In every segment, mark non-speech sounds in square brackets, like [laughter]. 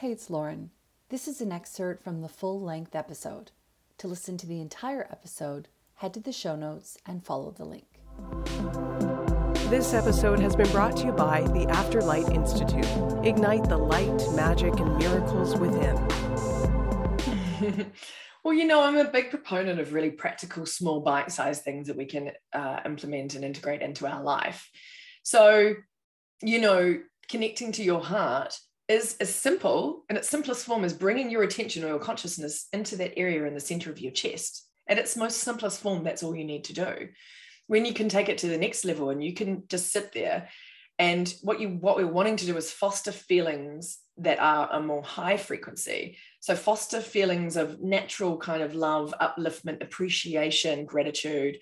Hey, it's Lauren. This is an excerpt from the full length episode. To listen to the entire episode, head to the show notes and follow the link. This episode has been brought to you by the Afterlight Institute. Ignite the light, magic, and miracles within. [laughs] well, you know, I'm a big proponent of really practical, small, bite sized things that we can uh, implement and integrate into our life. So, you know, connecting to your heart is as simple in its simplest form as bringing your attention or your consciousness into that area in the center of your chest. At its most simplest form, that's all you need to do. When you can take it to the next level and you can just sit there and what you what we're wanting to do is foster feelings that are a more high frequency so foster feelings of natural kind of love upliftment appreciation gratitude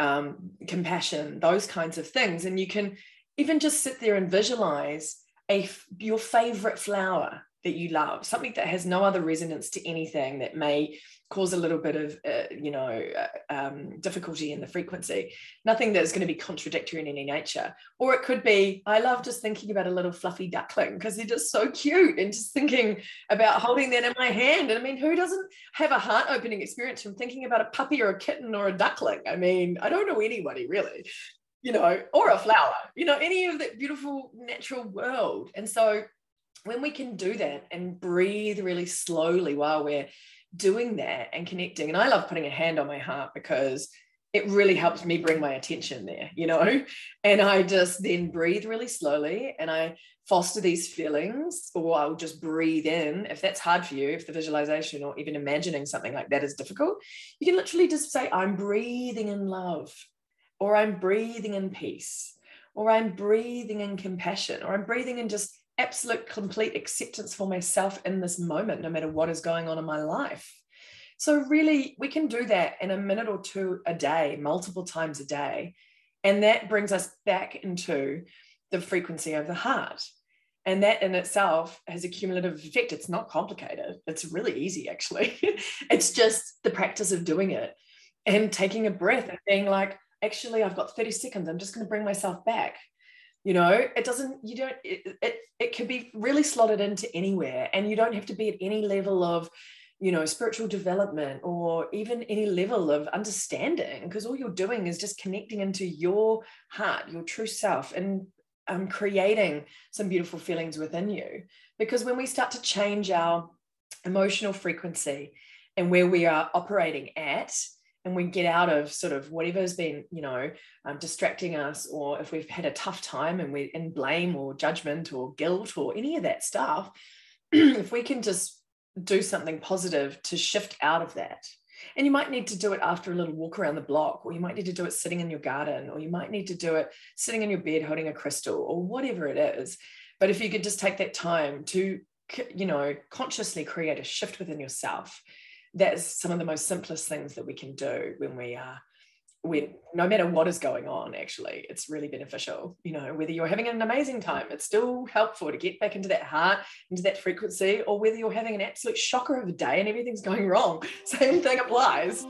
um, compassion those kinds of things and you can even just sit there and visualize a your favorite flower that you love something that has no other resonance to anything that may cause a little bit of uh, you know uh, um, difficulty in the frequency. Nothing that's going to be contradictory in any nature. Or it could be i love just thinking about a little fluffy duckling because they're just so cute and just thinking about holding that in my hand. And i mean who doesn't have a heart opening experience from thinking about a puppy or a kitten or a duckling? I mean i don't know anybody really you know or a flower you know any of that beautiful natural world and so when we can do that and breathe really slowly while we're doing that and connecting. And I love putting a hand on my heart because it really helps me bring my attention there, you know? [laughs] And I just then breathe really slowly and I foster these feelings, or I'll just breathe in. If that's hard for you, if the visualization or even imagining something like that is difficult, you can literally just say, I'm breathing in love, or I'm breathing in peace, or I'm breathing in compassion, or I'm breathing in just absolute complete acceptance for myself in this moment, no matter what is going on in my life. So, really, we can do that in a minute or two a day, multiple times a day. And that brings us back into the frequency of the heart. And that in itself has a cumulative effect. It's not complicated, it's really easy, actually. [laughs] it's just the practice of doing it and taking a breath and being like, actually, I've got 30 seconds. I'm just going to bring myself back you know it doesn't you don't it, it it can be really slotted into anywhere and you don't have to be at any level of you know spiritual development or even any level of understanding because all you're doing is just connecting into your heart your true self and um, creating some beautiful feelings within you because when we start to change our emotional frequency and where we are operating at and we get out of sort of whatever's been you know um, distracting us or if we've had a tough time and we're in blame or judgment or guilt or any of that stuff [clears throat] if we can just do something positive to shift out of that. And you might need to do it after a little walk around the block or you might need to do it sitting in your garden or you might need to do it sitting in your bed holding a crystal or whatever it is. But if you could just take that time to you know consciously create a shift within yourself that's some of the most simplest things that we can do when we are when no matter what is going on actually it's really beneficial you know whether you're having an amazing time it's still helpful to get back into that heart into that frequency or whether you're having an absolute shocker of a day and everything's going wrong. [laughs] Same thing applies